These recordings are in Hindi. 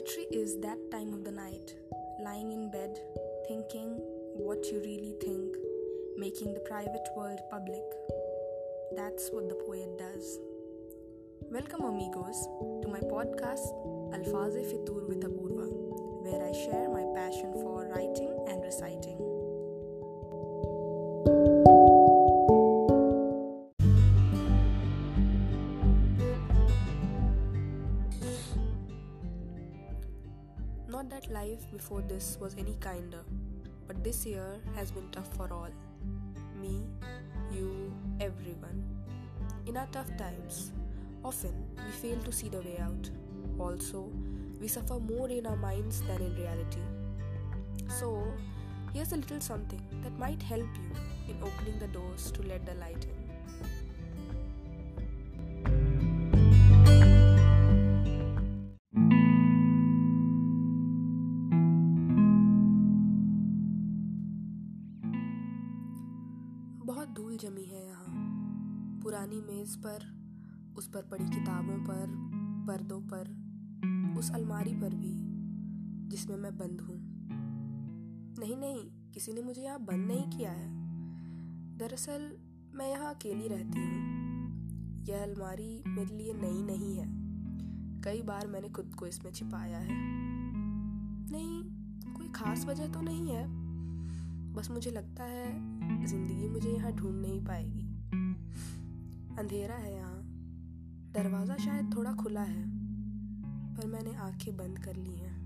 Poetry is that time of the night, lying in bed, thinking what you really think, making the private world public. That's what the poet does. Welcome, amigos, to my podcast Alfaze Fitur with Not that life before this was any kinder, but this year has been tough for all. Me, you, everyone. In our tough times, often we fail to see the way out. Also, we suffer more in our minds than in reality. So, here's a little something that might help you in opening the doors to let the light in. धूल जमी है यहाँ। पुरानी मेज पर, उस पर पड़ी किताबों पर, पर्दों पर, उस अलमारी पर भी, जिसमें मैं बंद हूँ। नहीं नहीं, किसी ने मुझे यहाँ बंद नहीं किया है। दरअसल, मैं यहाँ अकेली रहती हूँ। यह अलमारी मेरे लिए नई नहीं है। कई बार मैंने खुद को इसमें छिपाया है। नहीं, कोई खास वजह तो नहीं है। बस मुझे लगता है ज़िंदगी मुझे यहाँ ढूंढ नहीं पाएगी। अंधेरा है यहाँ। दरवाज़ा शायद थोड़ा खुला है, पर मैंने आँखें बंद कर ली हैं।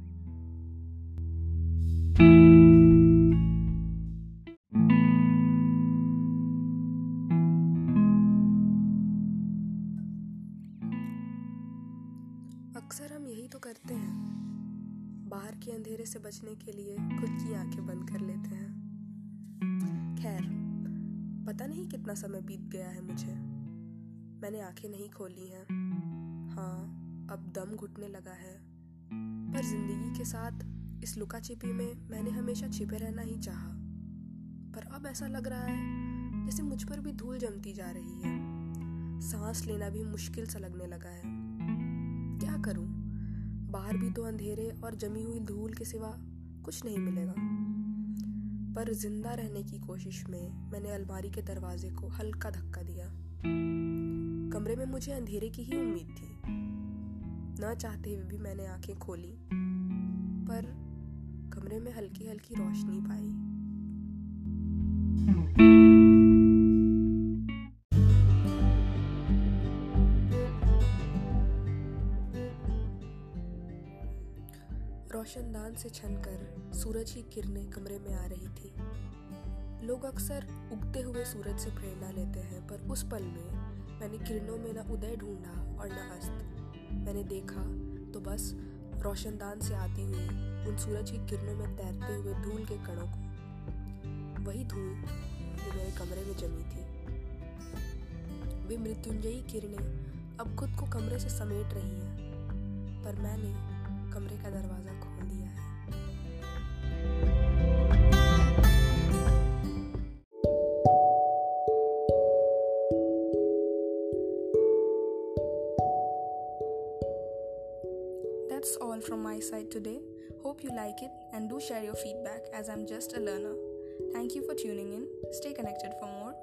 अक्सर हम यही तो करते हैं। बाहर के अंधेरे से बचने के लिए खुद की आँखें बंद कर लेते हैं। खैर, पता नहीं कितना समय बीत गया है मुझे। मैंने आँखें नहीं खोली हैं। हाँ अब दम घुटने लगा है। पर ज़िंदगी के साथ इस लुका छिपी में मैंने हमेशा छिपे रहना ही चाहा। पर अब ऐसा लग रहा है जैसे मुझ पर भी धूल जमती जा रही है। सांस लेना भी मुश्किल सा लगने लगा है। क्या करूँ? बाहर भी तो अंधेरे और जमी हुई धूल के सिवा कुछ नहीं मिलेगा। पर ज़िंदा रहने की कोशिश में मैंने अलमारी के दरवाजे को हल्का धक्का दिया। कमरे में मुझे अंधेरे की ही उम्मीद थी। न चाहते हुए भी मैंने आँखें खोली, पर कमरे में हल्की हल्की रोशनी पाई। रोशनदान से छनकर सूरज की किरणें कमरे में आ रही थी। लोग अक्सर उगते हुए सूरज से प्रेरणा लेते हैं, पर उस पल में मैंने किरणों में न उदय ढूंढा और न अस्त। मैंने देखा तो बस रोशनदान से आती हुई उन सूरज की किरणों में तैरते हुए धूल के कणों को। वही धूल जो मेरे कमरे में जमी थी। वे मृत्युंजयी किरणें अब खुद को कमरे से समेट रही हैं, पर मैंने कमरे का दरवाज़ा खोल दिया है That's all from my side today. Hope you like it and do share your feedback as I'm just a learner. Thank you for tuning in. Stay connected for more.